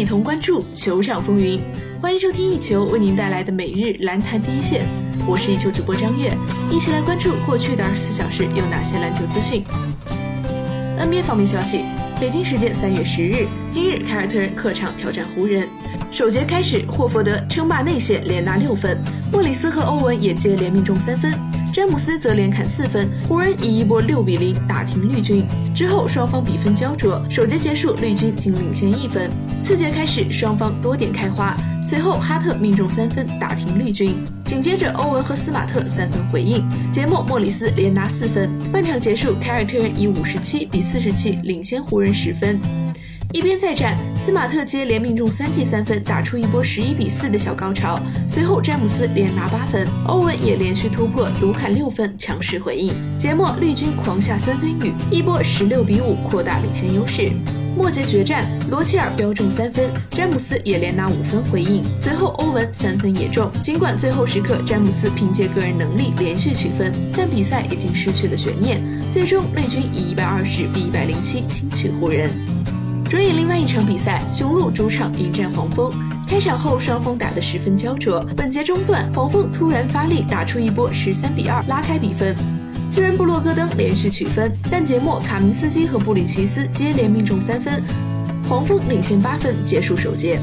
一同关注球场风云。欢迎收听一球为您带来的每日篮坛第一线，我是一球主播张悦，一起来关注过去的二十四小时有哪些篮球资讯。NBA 方面消息，北京时间三月十日，今日凯尔特人客场挑战湖人。首节开始，霍福德称霸内线，连拿六分；莫里斯和欧文也接连命中三分。詹姆斯则连砍四分，湖人以一波六比零打停绿军。之后双方比分焦灼，首节结束，绿军仅领先一分。次节开始，双方多点开花，随后哈特命中三分打停绿军，紧接着欧文和斯马特三分回应，节末莫里斯连拿四分。半场结束，凯尔特人以五十七比四十七领先湖人十分。一边再战，斯马特接连命中三记三分，打出一波十一比四的小高潮。随后詹姆斯连拿八分，欧文也连续突破，独砍六分，强势回应。节末绿军狂下三分雨，一波十六比五扩大领先优势。末节决战，罗齐尔飙中三分，詹姆斯也连拿五分回应。随后欧文三分也中，尽管最后时刻詹姆斯凭借个人能力连续取分，但比赛已经失去了悬念。最终绿军以一百二十比一百零七轻取湖人。转眼另外一场比赛，雄鹿主场迎战黄蜂。开场后双方打得十分焦灼，本节中段黄蜂突然发力，打出一波十三比二拉开比分。虽然布洛戈登连续取分，但节末卡明斯基和布里奇斯接连命中三分，黄蜂领先八分结束首节。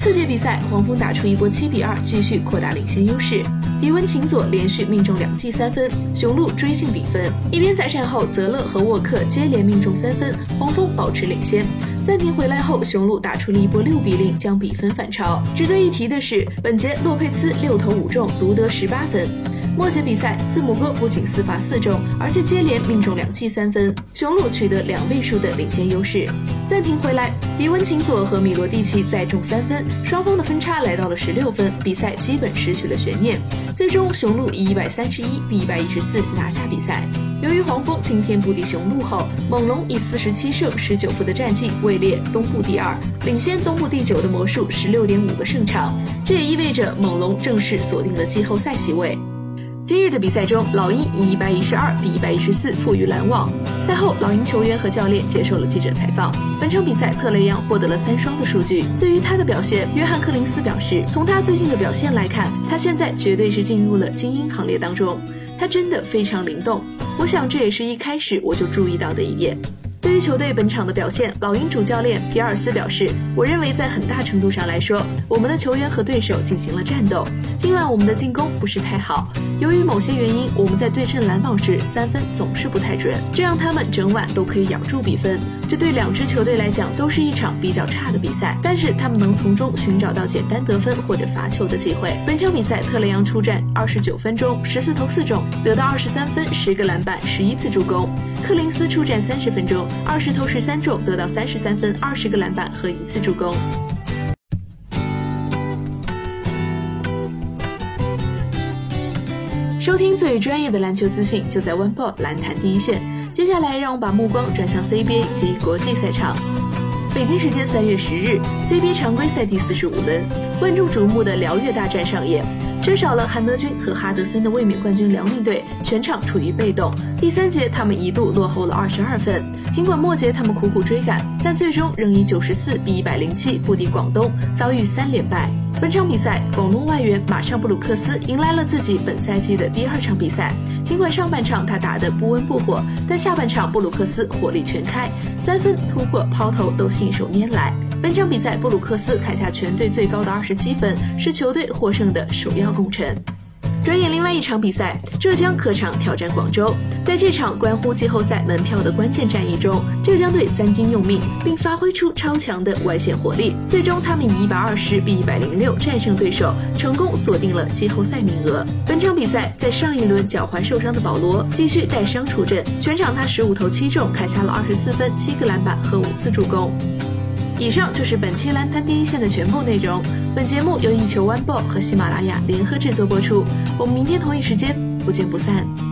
次节比赛，黄蜂打出一波七比二，继续扩大领先优势。迪文琴佐连续命中两记三分，雄鹿追进比分。一边在战后，泽勒和沃克接连命中三分，黄蜂保持领先。暂停回来后，雄鹿打出了一波六比零，将比分反超。值得一提的是，本节洛佩兹六投五中，独得十八分。末节比赛，字母哥不仅四罚四中，而且接连命中两记三分，雄鹿取得两位数的领先优势。暂停回来，迪文琴佐和米罗蒂奇再中三分，双方的分差来到了十六分，比赛基本失去了悬念。最终，雄鹿以一百三十一比一百一十四拿下比赛。由于黄蜂今天不敌雄鹿后，猛龙以四十七胜十九负的战绩位列东部第二，领先东部第九的魔术十六点五个胜场。这也意味着猛龙正式锁定了季后赛席位。今日的比赛中，老鹰以一百一十二比一百一十四负于篮网。赛后，老鹰球员和教练接受了记者采访。本场比赛，特雷杨获得了三双的数据。对于他的表现，约翰·克林斯表示，从他最近的表现来看，他现在绝对是进入了精英行列当中。他真的非常灵动，我想这也是一开始我就注意到的一点。对于球队本场的表现，老鹰主教练皮尔斯表示：“我认为在很大程度上来说，我们的球员和对手进行了战斗。今晚我们的进攻不是太好，由于某些原因，我们在对阵篮网时三分总是不太准，这让他们整晚都可以咬住比分。这对两支球队来讲都是一场比较差的比赛，但是他们能从中寻找到简单得分或者罚球的机会。本场比赛，特雷杨出战二十九分钟，十四投四中，得到二十三分、十个篮板、十一次助攻；克林斯出战三十分钟。”二十投十三中，得到三十三分、二十个篮板和一次助攻。收听最专业的篮球资讯，就在 One Ball 篮坛第一线。接下来，让我们把目光转向 CBA 及国际赛场。北京时间三月十日，CBA 常规赛第四十五轮，万众瞩目的辽粤大战上演。缺少了韩德君和哈德森的卫冕冠军辽宁队，全场处于被动。第三节，他们一度落后了二十二分。尽管末节他们苦苦追赶，但最终仍以九十四比一百零七不敌广东，遭遇三连败。本场比赛，广东外援马尚布鲁克斯迎来了自己本赛季的第二场比赛。尽管上半场他打得不温不火，但下半场布鲁克斯火力全开，三分、突破、抛投都信手拈来。本场比赛，布鲁克斯砍下全队最高的二十七分，是球队获胜的首要功臣。转眼另外一场比赛，浙江客场挑战广州。在这场关乎季后赛门票的关键战役中，浙江队三军用命，并发挥出超强的外线火力。最终，他们以一百二十比一百零六战胜对手，成功锁定了季后赛名额。本场比赛，在上一轮脚踝受伤的保罗继续带伤出阵，全场他十五投七中，砍下了二十四分、七个篮板和五次助攻。以上就是本期蓝坛第一线的全部内容。本节目由一球 One Ball 和喜马拉雅联合制作播出。我们明天同一时间不见不散。